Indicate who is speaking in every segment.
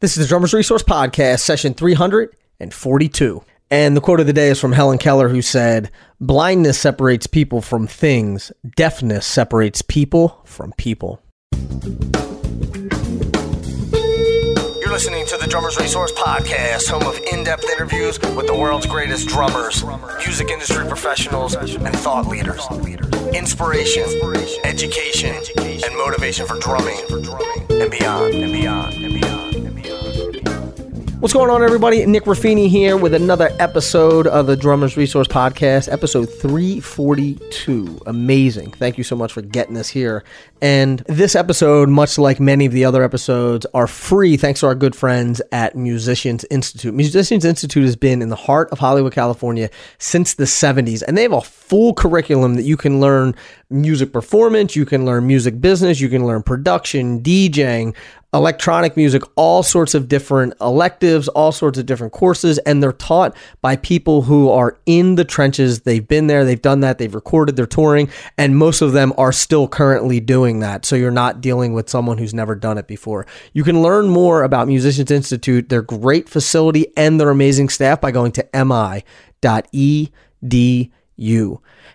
Speaker 1: This is the Drummers Resource Podcast, session 342. And the quote of the day is from Helen Keller, who said, Blindness separates people from things, deafness separates people from people. You're listening to the Drummers Resource Podcast, home of in depth interviews with the world's greatest drummers, music industry professionals, and thought leaders. Inspiration, education, and motivation for drumming and beyond, and beyond, and beyond. What's going on, everybody? Nick Ruffini here with another episode of the Drummers Resource Podcast, episode 342. Amazing. Thank you so much for getting us here. And this episode, much like many of the other episodes, are free thanks to our good friends at Musicians Institute. Musicians Institute has been in the heart of Hollywood, California since the 70s, and they have a full curriculum that you can learn music performance, you can learn music business, you can learn production, DJing, electronic music, all sorts of different electives, all sorts of different courses, and they're taught by people who are in the trenches. They've been there, they've done that, they've recorded, they're touring, and most of them are still currently doing that. So you're not dealing with someone who's never done it before. You can learn more about Musicians Institute, their great facility, and their amazing staff by going to mi.edu.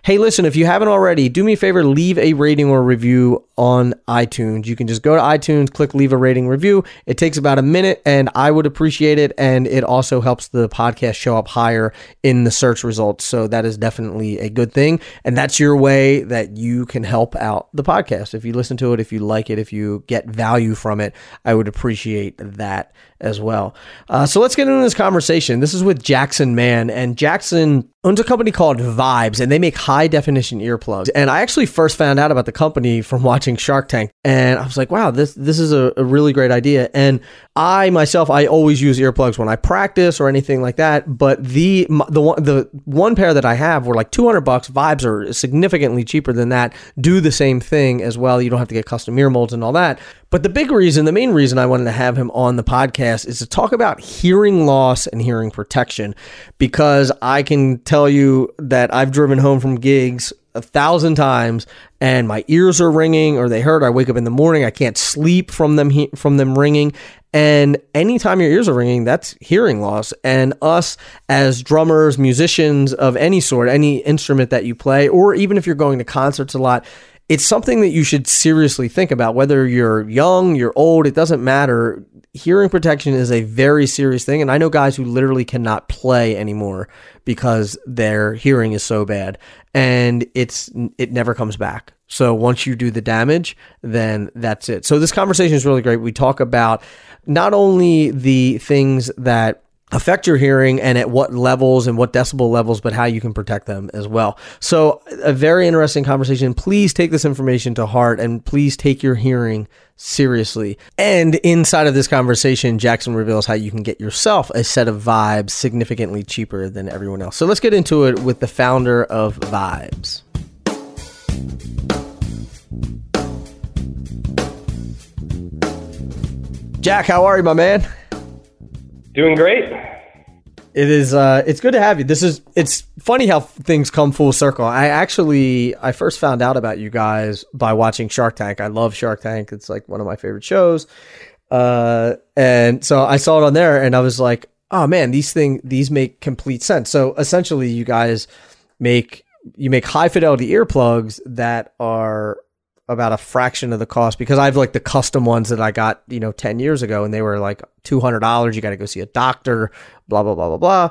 Speaker 1: Hey, listen, if you haven't already, do me a favor, leave a rating or review on iTunes. You can just go to iTunes, click leave a rating review. It takes about a minute and I would appreciate it. And it also helps the podcast show up higher in the search results. So that is definitely a good thing. And that's your way that you can help out the podcast. If you listen to it, if you like it, if you get value from it, I would appreciate that as well. Uh, so let's get into this conversation. This is with Jackson Mann. And Jackson owns a company called Vibes and they make high definition earplugs. And I actually first found out about the company from watching Shark Tank and I was like, wow, this this is a, a, really great idea. And I myself, I always use earplugs when I practice or anything like that. But the the one the one pair that I have were like 200 bucks. Vibes are significantly cheaper than that. Do the same thing as well. You don't have to get custom ear molds and all that. But the big reason, the main reason I wanted to have him on the podcast is to talk about hearing loss and hearing protection because I can tell you that I've driven home from gigs a thousand times and my ears are ringing or they hurt. I wake up in the morning, I can't sleep from them he- from them ringing. And anytime your ears are ringing, that's hearing loss. And us as drummers, musicians of any sort, any instrument that you play, or even if you're going to concerts a lot, it's something that you should seriously think about. Whether you're young, you're old, it doesn't matter. Hearing protection is a very serious thing. And I know guys who literally cannot play anymore because their hearing is so bad and it's it never comes back. So once you do the damage, then that's it. So this conversation is really great. We talk about not only the things that affect your hearing and at what levels and what decibel levels, but how you can protect them as well. So, a very interesting conversation. Please take this information to heart and please take your hearing seriously. And inside of this conversation, Jackson reveals how you can get yourself a set of vibes significantly cheaper than everyone else. So, let's get into it with the founder of Vibes. Jack, how are you, my man?
Speaker 2: Doing great.
Speaker 1: It is. Uh, it's good to have you. This is. It's funny how things come full circle. I actually, I first found out about you guys by watching Shark Tank. I love Shark Tank. It's like one of my favorite shows. Uh, and so I saw it on there, and I was like, oh man, these thing, these make complete sense. So essentially, you guys make you make high fidelity earplugs that are about a fraction of the cost because I have like the custom ones that I got, you know, 10 years ago and they were like $200. You got to go see a doctor, blah, blah, blah, blah,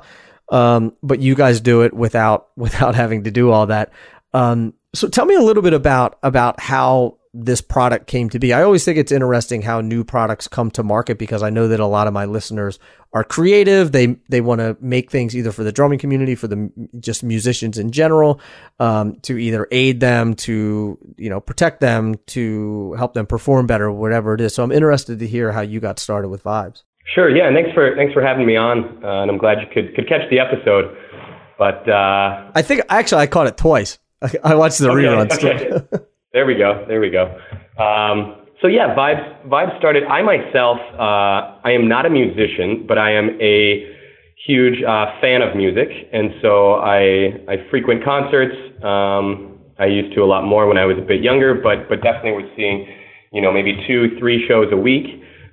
Speaker 1: blah. Um, but you guys do it without, without having to do all that. Um, so tell me a little bit about, about how this product came to be. I always think it's interesting how new products come to market because I know that a lot of my listeners are creative. They they want to make things either for the drumming community, for the just musicians in general, um, to either aid them, to you know protect them, to help them perform better, whatever it is. So I'm interested to hear how you got started with Vibes.
Speaker 2: Sure. Yeah. Thanks for thanks for having me on, uh, and I'm glad you could could catch the episode. But uh,
Speaker 1: I think actually I caught it twice. I watched the okay, reruns.
Speaker 2: Okay. There we go. There we go. Um, so yeah, vibes. Vibes started. I myself, uh, I am not a musician, but I am a huge uh, fan of music, and so I I frequent concerts. Um, I used to a lot more when I was a bit younger, but but definitely was seeing, you know, maybe two, three shows a week.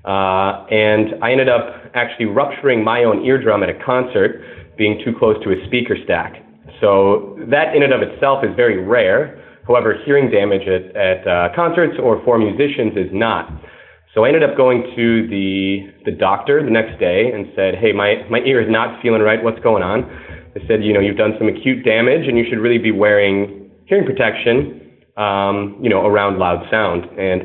Speaker 2: Uh, and I ended up actually rupturing my own eardrum at a concert, being too close to a speaker stack. So that in and of itself is very rare. However, hearing damage at, at uh, concerts or for musicians is not. So I ended up going to the the doctor the next day and said, "Hey, my my ear is not feeling right. What's going on?" They said, "You know, you've done some acute damage, and you should really be wearing hearing protection, um, you know, around loud sound." And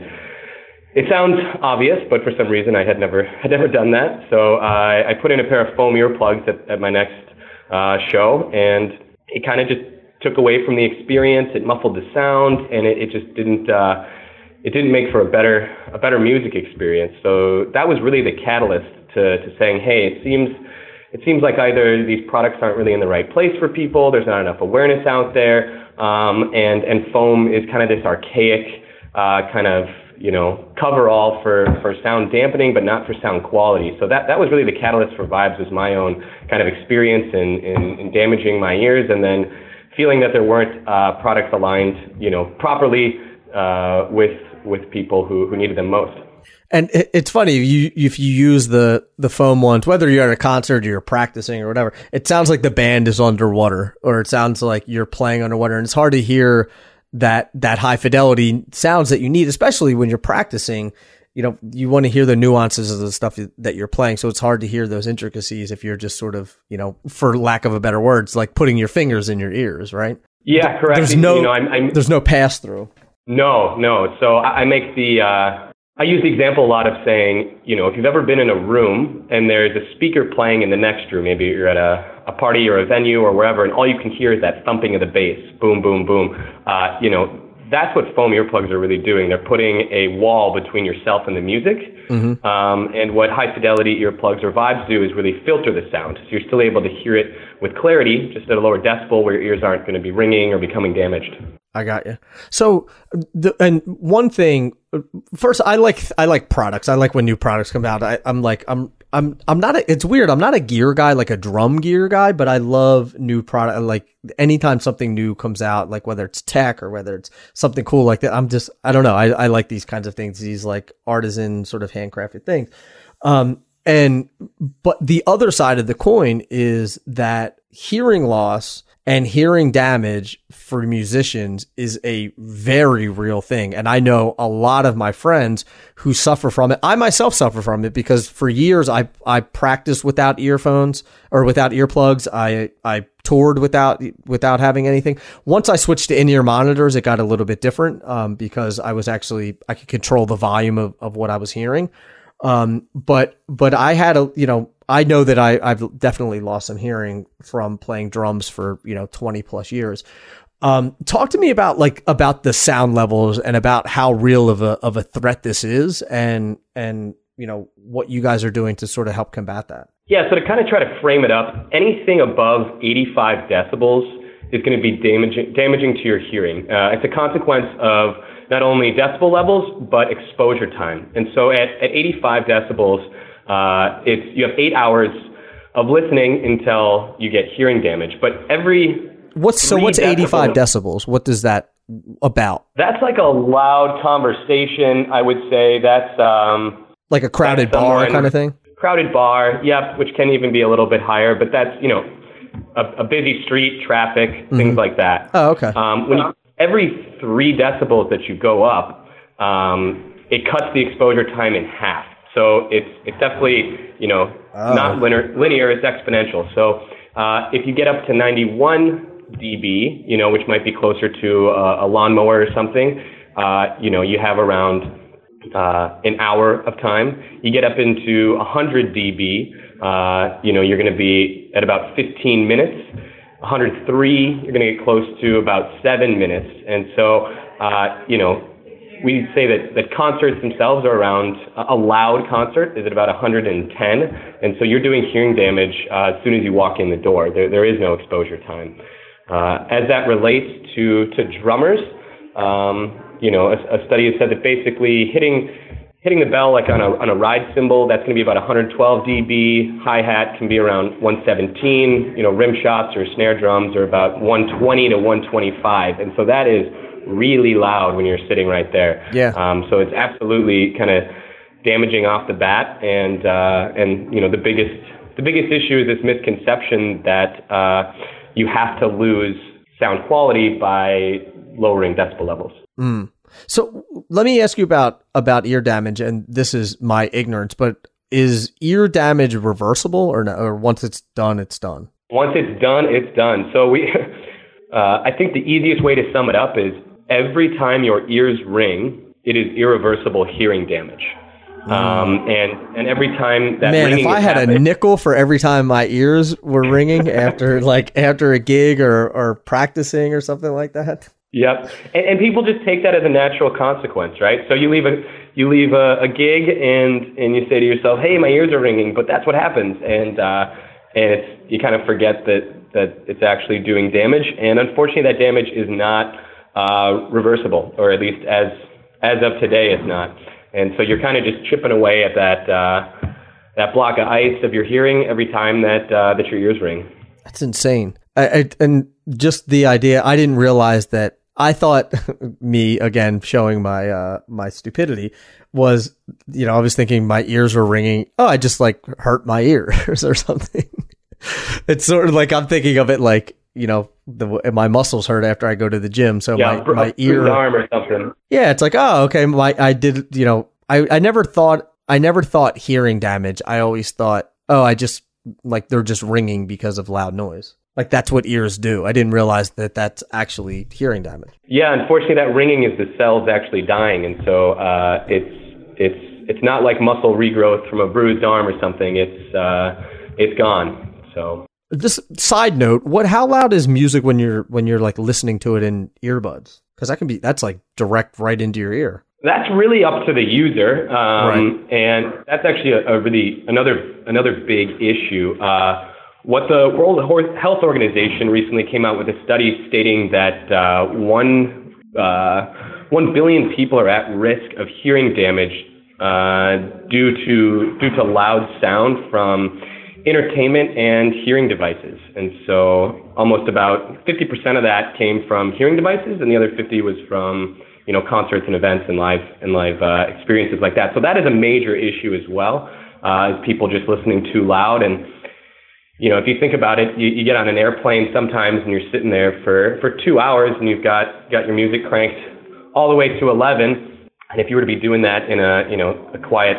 Speaker 2: it sounds obvious, but for some reason I had never had never done that. So uh, I put in a pair of foam earplugs at, at my next uh, show, and it kind of just took away from the experience. It muffled the sound, and it, it just didn't. Uh, it didn't make for a better a better music experience. So that was really the catalyst to, to saying, hey, it seems it seems like either these products aren't really in the right place for people, there's not enough awareness out there, um, and and foam is kind of this archaic uh, kind of you know cover all for for sound dampening, but not for sound quality. So that that was really the catalyst for Vibes was my own kind of experience in in, in damaging my ears, and then feeling that there weren't uh, products aligned you know properly uh, with with people who, who needed them most.
Speaker 1: And it's funny if you if you use the the foam ones, whether you're at a concert or you're practicing or whatever, it sounds like the band is underwater, or it sounds like you're playing underwater, and it's hard to hear that that high fidelity sounds that you need, especially when you're practicing. You know, you want to hear the nuances of the stuff that you're playing, so it's hard to hear those intricacies if you're just sort of, you know, for lack of a better words, like putting your fingers in your ears, right?
Speaker 2: Yeah, correct.
Speaker 1: There's no, you know, I'm, I'm, there's no pass through.
Speaker 2: No, no. So I make the uh, I use the example a lot of saying, you know, if you've ever been in a room and there's a speaker playing in the next room, maybe you're at a, a party or a venue or wherever, and all you can hear is that thumping of the bass, boom, boom, boom. Uh, you know, that's what foam earplugs are really doing. They're putting a wall between yourself and the music. Mm-hmm. Um, and what high fidelity earplugs or vibes do is really filter the sound. So you're still able to hear it with clarity, just at a lower decibel where your ears aren't going to be ringing or becoming damaged.
Speaker 1: I got you. So, the, and one thing, first, I like I like products. I like when new products come out. I, I'm like I'm I'm I'm not a, it's weird. I'm not a gear guy, like a drum gear guy, but I love new product. Like anytime something new comes out, like whether it's tech or whether it's something cool like that, I'm just I don't know. I, I like these kinds of things, these like artisan sort of handcrafted things. Um, and but the other side of the coin is that hearing loss and hearing damage for musicians is a very real thing. And I know a lot of my friends who suffer from it. I myself suffer from it because for years I, I practiced without earphones or without earplugs. I, I toured without, without having anything. Once I switched to in-ear monitors, it got a little bit different, um, because I was actually, I could control the volume of, of what I was hearing. Um, but, but I had a, you know, I know that I, I've definitely lost some hearing from playing drums for, you know, 20 plus years. Um, talk to me about like about the sound levels and about how real of a of a threat this is and and you know what you guys are doing to sort of help combat that.
Speaker 2: Yeah, so to kind of try to frame it up, anything above 85 decibels is going to be damaging damaging to your hearing. Uh, it's a consequence of not only decibel levels but exposure time. And so at, at 85 decibels, uh, it's you have eight hours of listening until you get hearing damage. But every
Speaker 1: what's so what's eighty five decibels? What does that about?
Speaker 2: That's like a loud conversation. I would say that's um,
Speaker 1: like a crowded bar kind of thing.
Speaker 2: Crowded bar, yep, which can even be a little bit higher. But that's you know a, a busy street, traffic, mm-hmm. things like that.
Speaker 1: Oh, okay.
Speaker 2: Um, when you, every three decibels that you go up, um, it cuts the exposure time in half. So it's it's definitely you know oh. not linear, linear. It's exponential. So uh, if you get up to 91 dB, you know, which might be closer to a, a lawnmower or something, uh, you know, you have around uh, an hour of time. You get up into 100 dB, uh, you know, you're going to be at about 15 minutes. 103, you're going to get close to about seven minutes. And so, uh, you know, we say that, that concerts themselves are around a loud concert is at about 110, and so you're doing hearing damage uh, as soon as you walk in the door. There, there is no exposure time. Uh, as that relates to to drummers, um, you know, a, a study has said that basically hitting hitting the bell like on a on a ride cymbal that's going to be about 112 dB. Hi hat can be around 117. You know, rim shots or snare drums are about 120 to 125, and so that is really loud when you're sitting right there.
Speaker 1: Yeah.
Speaker 2: Um, so it's absolutely kind of damaging off the bat, and uh, and you know the biggest the biggest issue is this misconception that uh, you have to lose sound quality by lowering decibel levels.
Speaker 1: Mm. So let me ask you about about ear damage, and this is my ignorance, but is ear damage reversible, or no, or once it's done, it's done?
Speaker 2: Once it's done, it's done. So we, uh, I think the easiest way to sum it up is every time your ears ring, it is irreversible hearing damage. Um, and and every time that
Speaker 1: man, if I had a nickel for every time my ears were ringing after like after a gig or or practicing or something like that.
Speaker 2: Yep, and, and people just take that as a natural consequence, right? So you leave a you leave a, a gig and and you say to yourself, "Hey, my ears are ringing," but that's what happens, and uh, and it's you kind of forget that that it's actually doing damage, and unfortunately, that damage is not uh, reversible, or at least as as of today, it's not. And so you're kind of just chipping away at that uh, that block of ice of your hearing every time that uh, that your ears ring.
Speaker 1: That's insane. I, I, and just the idea, I didn't realize that. I thought me again showing my uh, my stupidity was, you know, I was thinking my ears were ringing. Oh, I just like hurt my ears or something. it's sort of like I'm thinking of it like you know, the my muscles hurt after I go to the gym, so yeah, my, my ear
Speaker 2: arm or something.
Speaker 1: Yeah, it's like, oh, okay, my I did, you know, I I never thought I never thought hearing damage. I always thought, oh, I just like they're just ringing because of loud noise. Like that's what ears do. I didn't realize that that's actually hearing damage.
Speaker 2: Yeah, unfortunately, that ringing is the cells actually dying, and so uh, it's it's it's not like muscle regrowth from a bruised arm or something. It's uh, it's gone. So
Speaker 1: just side note, what how loud is music when you're when you're like listening to it in earbuds? Because that can be that's like direct right into your ear.
Speaker 2: That's really up to the user, um, right. and that's actually a, a, really another another big issue. Uh, what the World Health Organization recently came out with a study stating that uh, one uh, one billion people are at risk of hearing damage uh, due to due to loud sound from entertainment and hearing devices. And so almost about 50% of that came from hearing devices, and the other 50 was from you know concerts and events and live and live uh, experiences like that. So that is a major issue as well. Uh, people just listening too loud and you know, if you think about it, you, you get on an airplane sometimes and you're sitting there for, for two hours and you've got, got your music cranked all the way to 11. And if you were to be doing that in a, you know, a quiet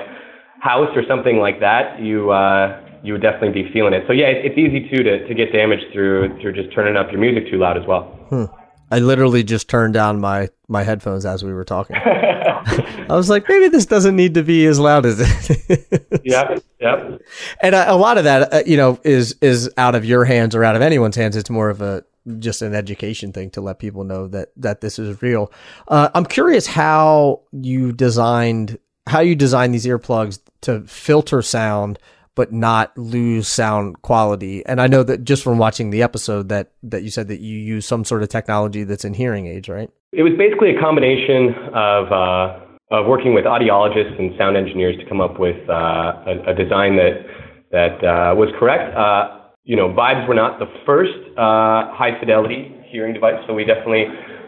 Speaker 2: house or something like that, you, uh, you would definitely be feeling it. So yeah, it's easy too to, to get damaged through through just turning up your music too loud as well.
Speaker 1: Hmm. I literally just turned down my my headphones as we were talking. I was like, maybe this doesn't need to be as loud as
Speaker 2: it. yeah, yeah.
Speaker 1: And a, a lot of that, uh, you know, is is out of your hands or out of anyone's hands. It's more of a just an education thing to let people know that that this is real. Uh, I'm curious how you designed how you designed these earplugs to filter sound but not lose sound quality. And I know that just from watching the episode that that you said that you use some sort of technology that's in hearing aids, right?
Speaker 2: It was basically a combination of uh, of working with audiologists and sound engineers to come up with uh, a, a, design that that uh, was correct. Uh, you know, Vibes were not the first uh, high fidelity hearing device, so we definitely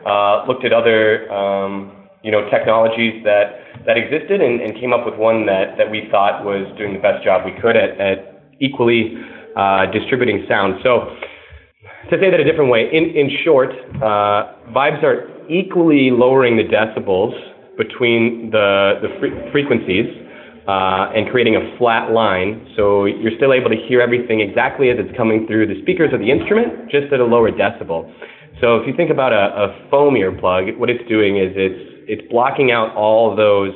Speaker 2: uh, looked at other um, you know technologies that that existed and, and, came up with one that, that we thought was doing the best job we could at, at equally uh, distributing sound. So, to say that a different way, in, in short, uh, vibes are equally lowering the decibels between the, the fre- frequencies uh, and creating a flat line. So, you're still able to hear everything exactly as it's coming through the speakers of the instrument, just at a lower decibel. So, if you think about a, a foam earplug, what it's doing is it's it's blocking out all those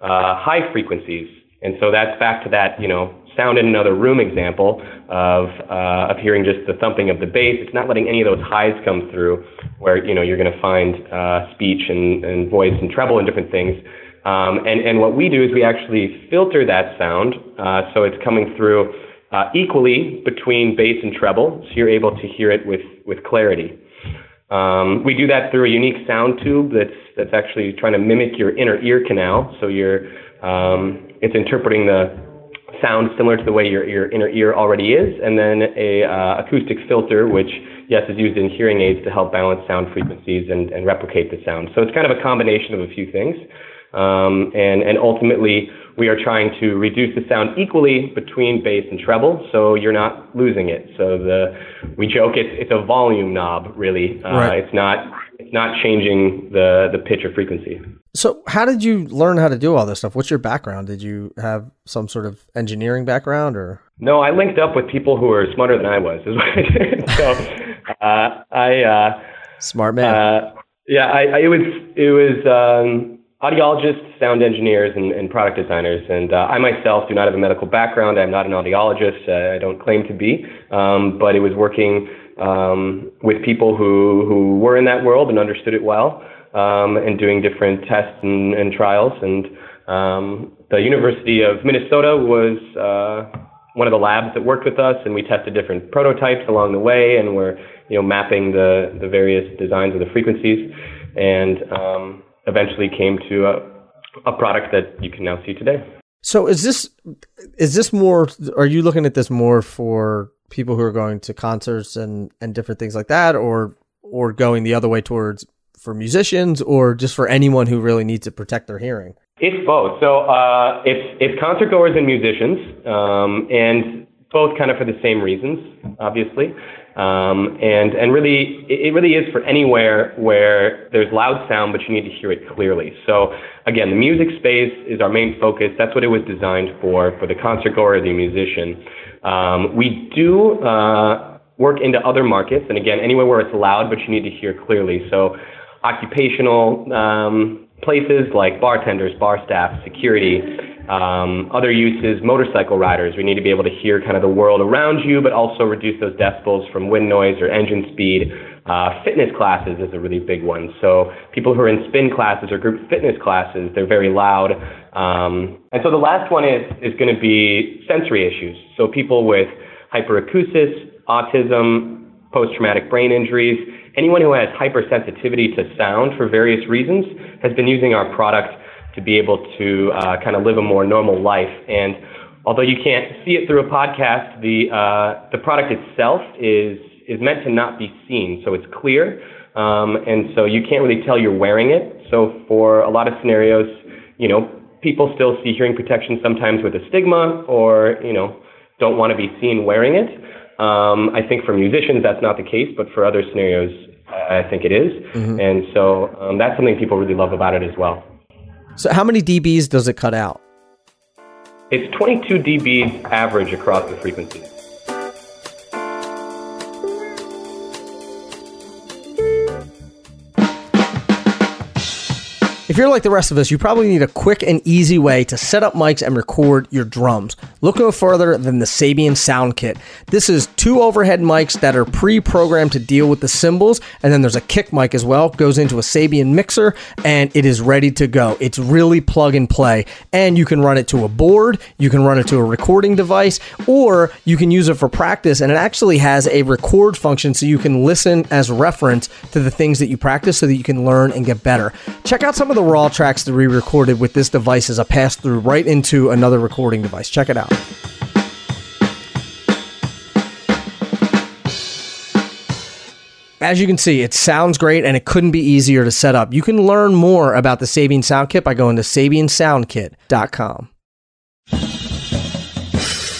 Speaker 2: uh, high frequencies. And so that's back to that, you know, sound in another room example of uh, of hearing just the thumping of the bass. It's not letting any of those highs come through, where you know you're going to find uh, speech and, and voice and treble and different things. Um, and and what we do is we actually filter that sound uh, so it's coming through uh, equally between bass and treble, so you're able to hear it with with clarity. Um, we do that through a unique sound tube that's that's actually trying to mimic your inner ear canal. So you're um, it's interpreting the sound similar to the way your, your inner ear already is, and then a uh, acoustic filter, which yes is used in hearing aids to help balance sound frequencies and, and replicate the sound. So it's kind of a combination of a few things. Um, and, and ultimately, we are trying to reduce the sound equally between bass and treble, so you're not losing it. So the we joke it's it's a volume knob, really. Uh, right. It's not it's not changing the the pitch or frequency.
Speaker 1: So, how did you learn how to do all this stuff? What's your background? Did you have some sort of engineering background, or?
Speaker 2: No, I linked up with people who were smarter than I was. Is what I did. so, uh, I uh,
Speaker 1: smart man.
Speaker 2: Uh, yeah, I, I, it was it was um, audiologists, sound engineers, and, and product designers. And uh, I myself do not have a medical background. I'm not an audiologist. Uh, I don't claim to be. Um, but it was working um, with people who who were in that world and understood it well um, and doing different tests and, and trials. And um, the University of Minnesota was uh, one of the labs that worked with us, and we tested different prototypes along the way, and we're you know mapping the the various designs of the frequencies, and um, eventually came to a, a product that you can now see today.
Speaker 1: So is this is this more? Are you looking at this more for people who are going to concerts and and different things like that, or or going the other way towards for musicians or just for anyone who really needs to protect their hearing?
Speaker 2: It's both. So uh, it's it's concert goers and musicians, um, and both kind of for the same reasons, obviously. Um, and and really, it really is for anywhere where there's loud sound, but you need to hear it clearly. So again, the music space is our main focus. That's what it was designed for, for the concert goer, the musician. Um, we do uh, work into other markets, and again, anywhere where it's loud, but you need to hear clearly. So occupational um, places like bartenders, bar staff, security, um, other uses, motorcycle riders. We need to be able to hear kind of the world around you, but also reduce those decibels from wind noise or engine speed. Uh, fitness classes is a really big one. So people who are in spin classes or group fitness classes, they're very loud. Um, and so the last one is, is going to be sensory issues. So people with hyperacusis, autism, post-traumatic brain injuries, anyone who has hypersensitivity to sound for various reasons has been using our product to be able to uh, kind of live a more normal life. And although you can't see it through a podcast, the uh, the product itself is is meant to not be seen, so it's clear, um, and so you can't really tell you're wearing it. So for a lot of scenarios, you know, people still see hearing protection sometimes with a stigma, or you know, don't want to be seen wearing it. Um, I think for musicians that's not the case, but for other scenarios, I think it is. Mm-hmm. And so um, that's something people really love about it as well.
Speaker 1: So, how many dBs does it cut out?
Speaker 2: It's 22 dBs average across the frequencies.
Speaker 1: If you're like the rest of us, you probably need a quick and easy way to set up mics and record your drums. Look no further than the Sabian Sound Kit. This is two overhead mics that are pre-programmed to deal with the cymbals, and then there's a kick mic as well. Goes into a Sabian mixer, and it is ready to go. It's really plug and play, and you can run it to a board, you can run it to a recording device, or you can use it for practice. And it actually has a record function, so you can listen as reference to the things that you practice, so that you can learn and get better. Check out some of the the raw tracks that we recorded with this device as a pass through right into another recording device. Check it out. As you can see, it sounds great and it couldn't be easier to set up. You can learn more about the Sabian Sound Kit by going to SabianSoundKit.com.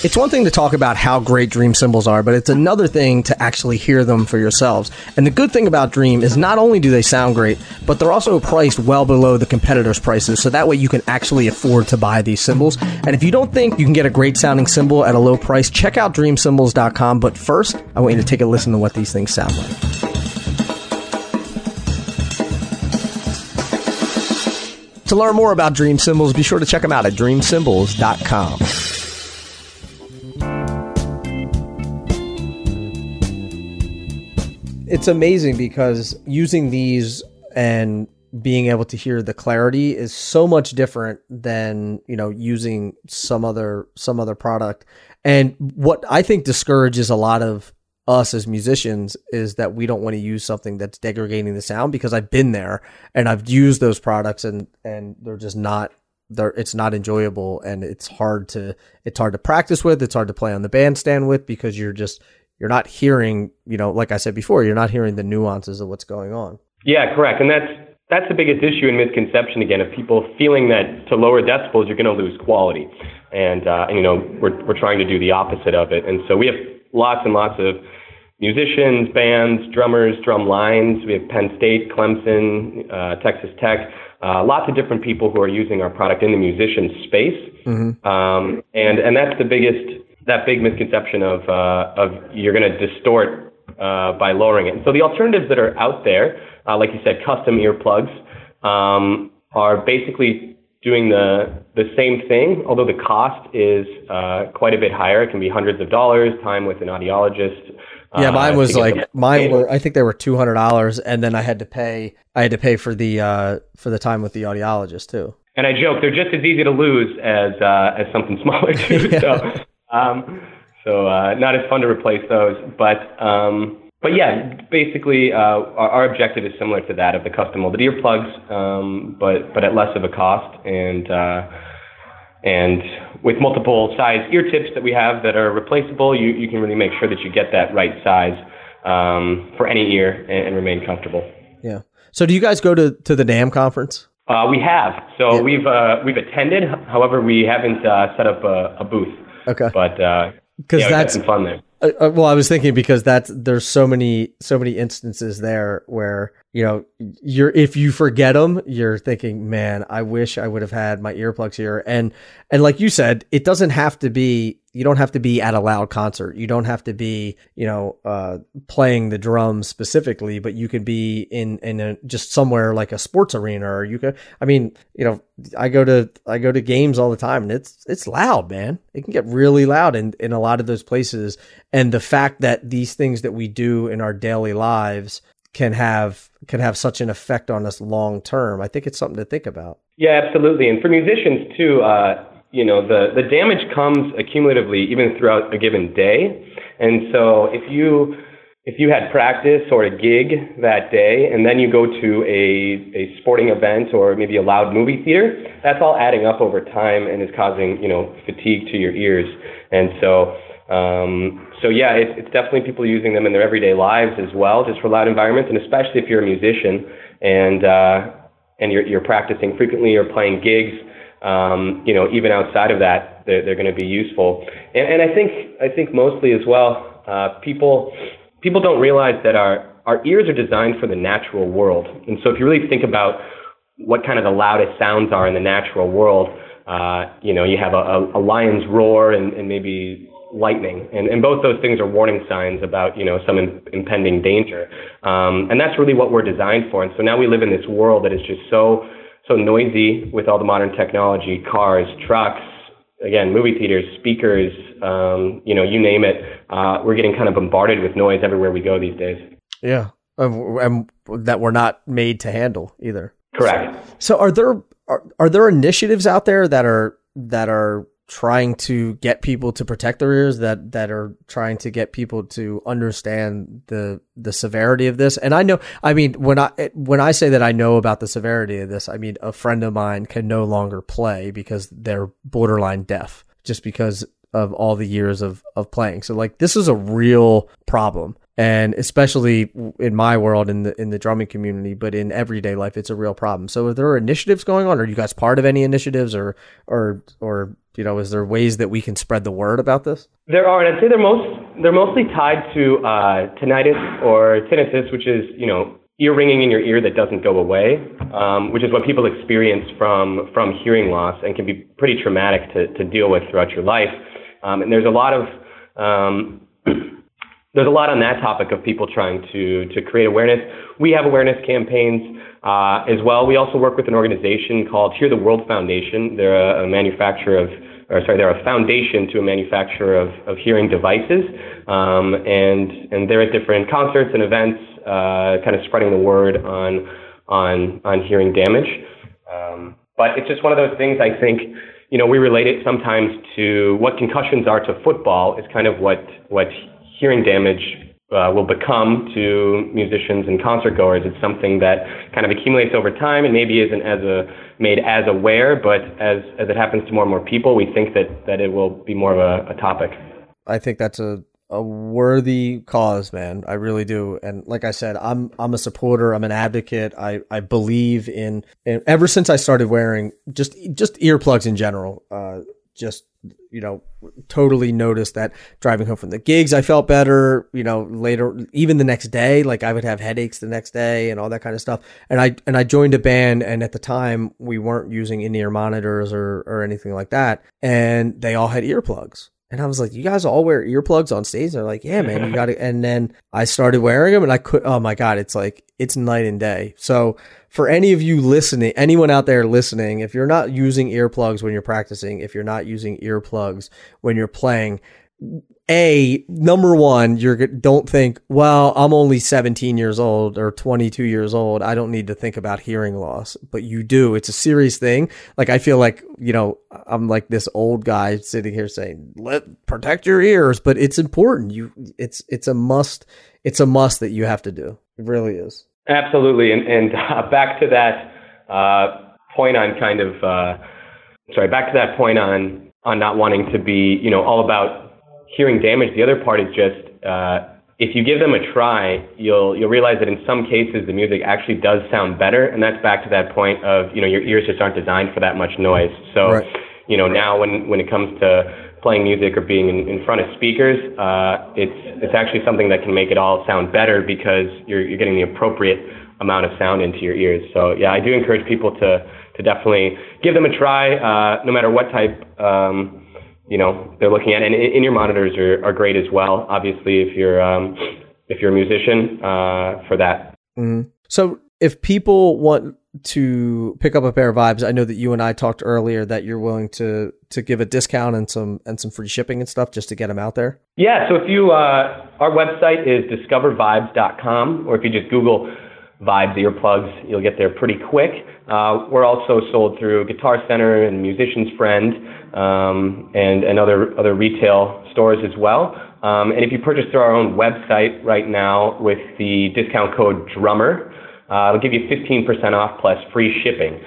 Speaker 1: It's one thing to talk about how great Dream cymbals are, but it's another thing to actually hear them for yourselves. And the good thing about Dream is not only do they sound great, but they're also priced well below the competitors' prices, so that way you can actually afford to buy these cymbals. And if you don't think you can get a great sounding cymbal at a low price, check out dreamcymbals.com. But first, I want you to take a listen to what these things sound like. To learn more about Dream Cymbals, be sure to check them out at dreamcymbals.com. it's amazing because using these and being able to hear the clarity is so much different than you know using some other some other product. And what i think discourages a lot of us as musicians is that we don't want to use something that's degrading the sound because i've been there and i've used those products and and they're just not they're it's not enjoyable and it's hard to it's hard to practice with it's hard to play on the bandstand with because you're just you're not hearing, you know, like I said before, you're not hearing the nuances of what's going on.
Speaker 2: Yeah, correct. And that's that's the biggest issue and misconception again of people feeling that to lower decibels you're going to lose quality, and, uh, and you know we're we're trying to do the opposite of it. And so we have lots and lots of musicians, bands, drummers, drum lines. We have Penn State, Clemson, uh, Texas Tech, uh, lots of different people who are using our product in the musician space. Mm-hmm. Um, and and that's the biggest that big misconception of uh, of you're going to distort uh, by lowering it. So the alternatives that are out there, uh, like you said, custom earplugs, um, are basically doing the the same thing, although the cost is uh, quite a bit higher. It can be hundreds of dollars, time with an audiologist,
Speaker 1: yeah, uh, mine was like mine were I think they were two hundred dollars, and then I had to pay I had to pay for the uh, for the time with the audiologist too.
Speaker 2: And I joke they're just as easy to lose as uh, as something smaller too. yeah. So um, so uh, not as fun to replace those, but um, but yeah, basically uh, our, our, objective is similar to that of the custom molded earplugs, um, but but at less of a cost and uh, and with multiple size ear tips that we have that are replaceable, you, you can really make sure that you get that right size um, for any ear and, and, remain comfortable.
Speaker 1: Yeah. So do you guys go to, to the NAMM conference?
Speaker 2: Uh, we have. So yeah. we've uh, we've attended. However, we haven't uh, set up a, a, booth.
Speaker 1: Okay.
Speaker 2: But because uh, yeah, that's fun there.
Speaker 1: Uh, uh, well, I was thinking because that's there's so many so many instances there where you know you're if you forget them, you're thinking, man, I wish I would have had my earplugs here. And and like you said, it doesn't have to be you don't have to be at a loud concert. You don't have to be, you know, uh, playing the drums specifically, but you could be in in a, just somewhere like a sports arena, or you could. I mean, you know, I go to I go to games all the time, and it's it's loud, man. It can get really loud in in a lot of those places, and the fact that these things that we do in our daily lives can have can have such an effect on us long term. I think it's something to think about.
Speaker 2: Yeah, absolutely. And for musicians too, uh, you know, the, the damage comes accumulatively even throughout a given day. And so if you if you had practice or a gig that day and then you go to a, a sporting event or maybe a loud movie theater, that's all adding up over time and is causing, you know, fatigue to your ears. And so um, so yeah, it's, it's definitely people using them in their everyday lives as well, just for loud environments, and especially if you're a musician and uh, and you're, you're practicing frequently or playing gigs um, you know, even outside of that, they're, they're going to be useful. And, and I think I think mostly as well, uh, people people don't realize that our our ears are designed for the natural world. And so if you really think about what kind of the loudest sounds are in the natural world, uh, you know, you have a, a, a lion's roar and, and maybe lightning, and, and both those things are warning signs about you know some in, impending danger. Um, and that's really what we're designed for. And so now we live in this world that is just so so noisy with all the modern technology, cars, trucks, again, movie theaters, speakers, um, you know, you name it. Uh, we're getting kind of bombarded with noise everywhere we go these days.
Speaker 1: Yeah, and that we're not made to handle either.
Speaker 2: Correct.
Speaker 1: So, so are there are, are there initiatives out there that are that are trying to get people to protect their ears that that are trying to get people to understand the the severity of this. And i know i mean when i when i say that i know about the severity of this i mean a friend of mine can no longer play because they're borderline deaf just because of all the years of of playing. So like this is a real problem. And especially in my world in the in the drumming community but in everyday life it's a real problem. So are there initiatives going on? Are you guys part of any initiatives or or or you know is there ways that we can spread the word about this
Speaker 2: there are and i'd say they're most they're mostly tied to uh, tinnitus or tinnitus which is you know ear ringing in your ear that doesn't go away um, which is what people experience from from hearing loss and can be pretty traumatic to, to deal with throughout your life um, and there's a lot of um, there's a lot on that topic of people trying to to create awareness. We have awareness campaigns uh, as well. We also work with an organization called Hear the World Foundation. They're a, manufacturer of or sorry, they're a foundation to a manufacturer of, of hearing devices, um, and and they're at different concerts and events, uh, kind of spreading the word on on on hearing damage. Um, but it's just one of those things. I think you know we relate it sometimes to what concussions are to football is kind of what what hearing damage uh, will become to musicians and concert goers. It's something that kind of accumulates over time and maybe isn't as a made as aware, but as as it happens to more and more people, we think that that it will be more of a, a topic.
Speaker 1: I think that's a a worthy cause, man. I really do. And like I said, I'm I'm a supporter. I'm an advocate. I I believe in. in ever since I started wearing just just earplugs in general, uh, just you know totally noticed that driving home from the gigs i felt better you know later even the next day like i would have headaches the next day and all that kind of stuff and i and i joined a band and at the time we weren't using in-ear monitors or or anything like that and they all had earplugs and I was like, you guys all wear earplugs on stage? They're like, yeah, man, you got to. And then I started wearing them and I could, oh my God, it's like, it's night and day. So for any of you listening, anyone out there listening, if you're not using earplugs when you're practicing, if you're not using earplugs when you're playing, a number one, you're don't think, well, I'm only 17 years old or 22 years old. I don't need to think about hearing loss, but you do. It's a serious thing. Like I feel like you know I'm like this old guy sitting here saying, let protect your ears, but it's important. You, it's it's a must. It's a must that you have to do. It really is.
Speaker 2: Absolutely, and and uh, back to that uh, point on kind of uh, sorry, back to that point on on not wanting to be you know all about hearing damage. The other part is just uh, if you give them a try, you'll you'll realize that in some cases the music actually does sound better, and that's back to that point of you know your ears just aren't designed for that much noise. So right. you know now when when it comes to playing music or being in, in front of speakers, uh, it's it's actually something that can make it all sound better because you're you're getting the appropriate amount of sound into your ears. So yeah, I do encourage people to to definitely give them a try, uh, no matter what type. Um, you know they're looking at. And in-ear monitors are, are great as well. Obviously, if you're um, if you're a musician uh, for that.
Speaker 1: Mm-hmm. So if people want to pick up a pair of vibes, I know that you and I talked earlier that you're willing to to give a discount and some and some free shipping and stuff just to get them out there.
Speaker 2: Yeah. So if you uh, our website is discovervibes.com, or if you just Google Vibes earplugs, you'll get there pretty quick. Uh, we're also sold through Guitar Center and Musician's Friend um, and, and other, other retail stores as well. Um, and if you purchase through our own website right now with the discount code DRUMMER, uh, it'll give you 15% off plus free shipping.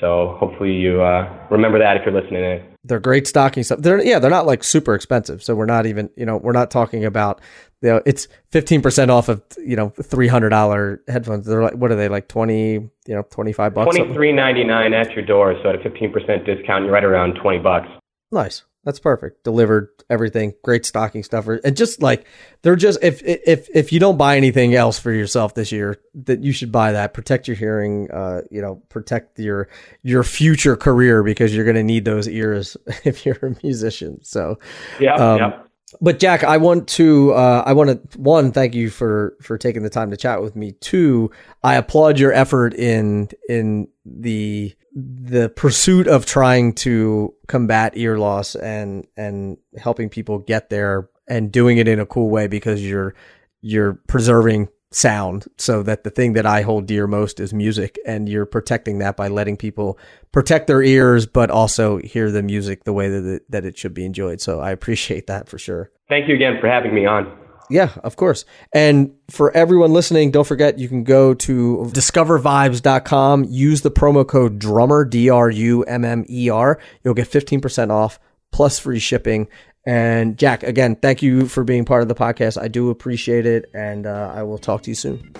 Speaker 2: So hopefully you uh, remember that if you're listening in.
Speaker 1: They're great stocking stuff. They're yeah, they're not like super expensive. So we're not even you know we're not talking about you know it's fifteen percent off of you know three hundred dollar headphones. They're like what are they like twenty you know twenty five bucks?
Speaker 2: Twenty three ninety nine at your door. So at a fifteen percent discount, you're right around twenty bucks.
Speaker 1: Nice. That's perfect. Delivered everything. Great stocking stuffer. And just like they're just if if if you don't buy anything else for yourself this year, that you should buy that. Protect your hearing. Uh, you know, protect your your future career because you're going to need those ears if you're a musician. So
Speaker 2: yeah, um, yeah.
Speaker 1: But Jack, I want to uh, I want to one thank you for for taking the time to chat with me. Two, I applaud your effort in in the the pursuit of trying to combat ear loss and and helping people get there and doing it in a cool way because you're you're preserving sound so that the thing that I hold dear most is music and you're protecting that by letting people protect their ears but also hear the music the way that it, that it should be enjoyed so I appreciate that for sure.
Speaker 2: Thank you again for having me on.
Speaker 1: Yeah, of course. And for everyone listening, don't forget you can go to discovervibes.com, use the promo code drummer D R U M M E R. You'll get 15% off plus free shipping. And Jack, again, thank you for being part of the podcast. I do appreciate it and uh, I will talk to you soon.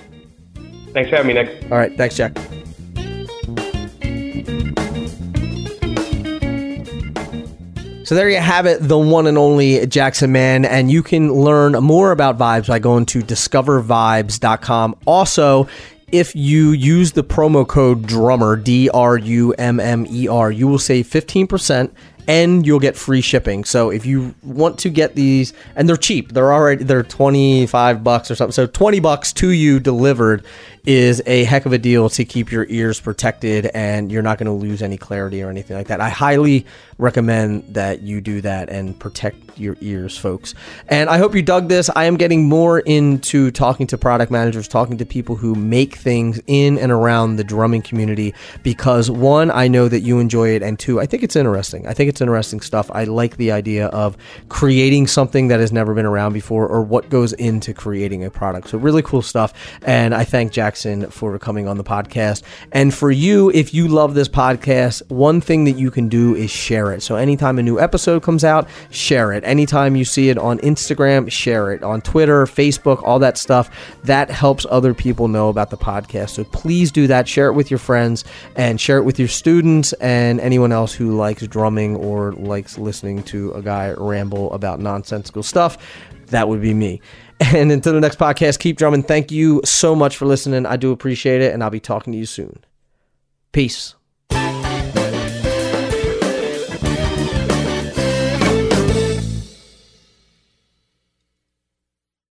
Speaker 2: Thanks for having me, Nick.
Speaker 1: All right, thanks, Jack. So there you have it, the one and only Jackson Mann. And you can learn more about Vibes by going to discovervibes.com. Also, if you use the promo code DRUMMER, D R U M M E R, you will save 15% and you'll get free shipping. So if you want to get these, and they're cheap, they're already they're 25 bucks or something. So 20 bucks to you delivered is a heck of a deal to keep your ears protected and you're not going to lose any clarity or anything like that. I highly recommend that you do that and protect your ears, folks. And I hope you dug this. I am getting more into talking to product managers, talking to people who make things in and around the drumming community because one, I know that you enjoy it, and two, I think it's interesting. I think it's interesting stuff. I like the idea of creating something that has never been around before or what goes into creating a product. So, really cool stuff. And I thank Jackson for coming on the podcast. And for you, if you love this podcast, one thing that you can do is share it. So, anytime a new episode comes out, share it. Anytime you see it on Instagram, share it. On Twitter, Facebook, all that stuff. That helps other people know about the podcast. So, please do that. Share it with your friends and share it with your students and anyone else who likes drumming or likes listening to a guy ramble about nonsensical stuff. That would be me. And until the next podcast, keep drumming. Thank you so much for listening. I do appreciate it, and I'll be talking to you soon. Peace.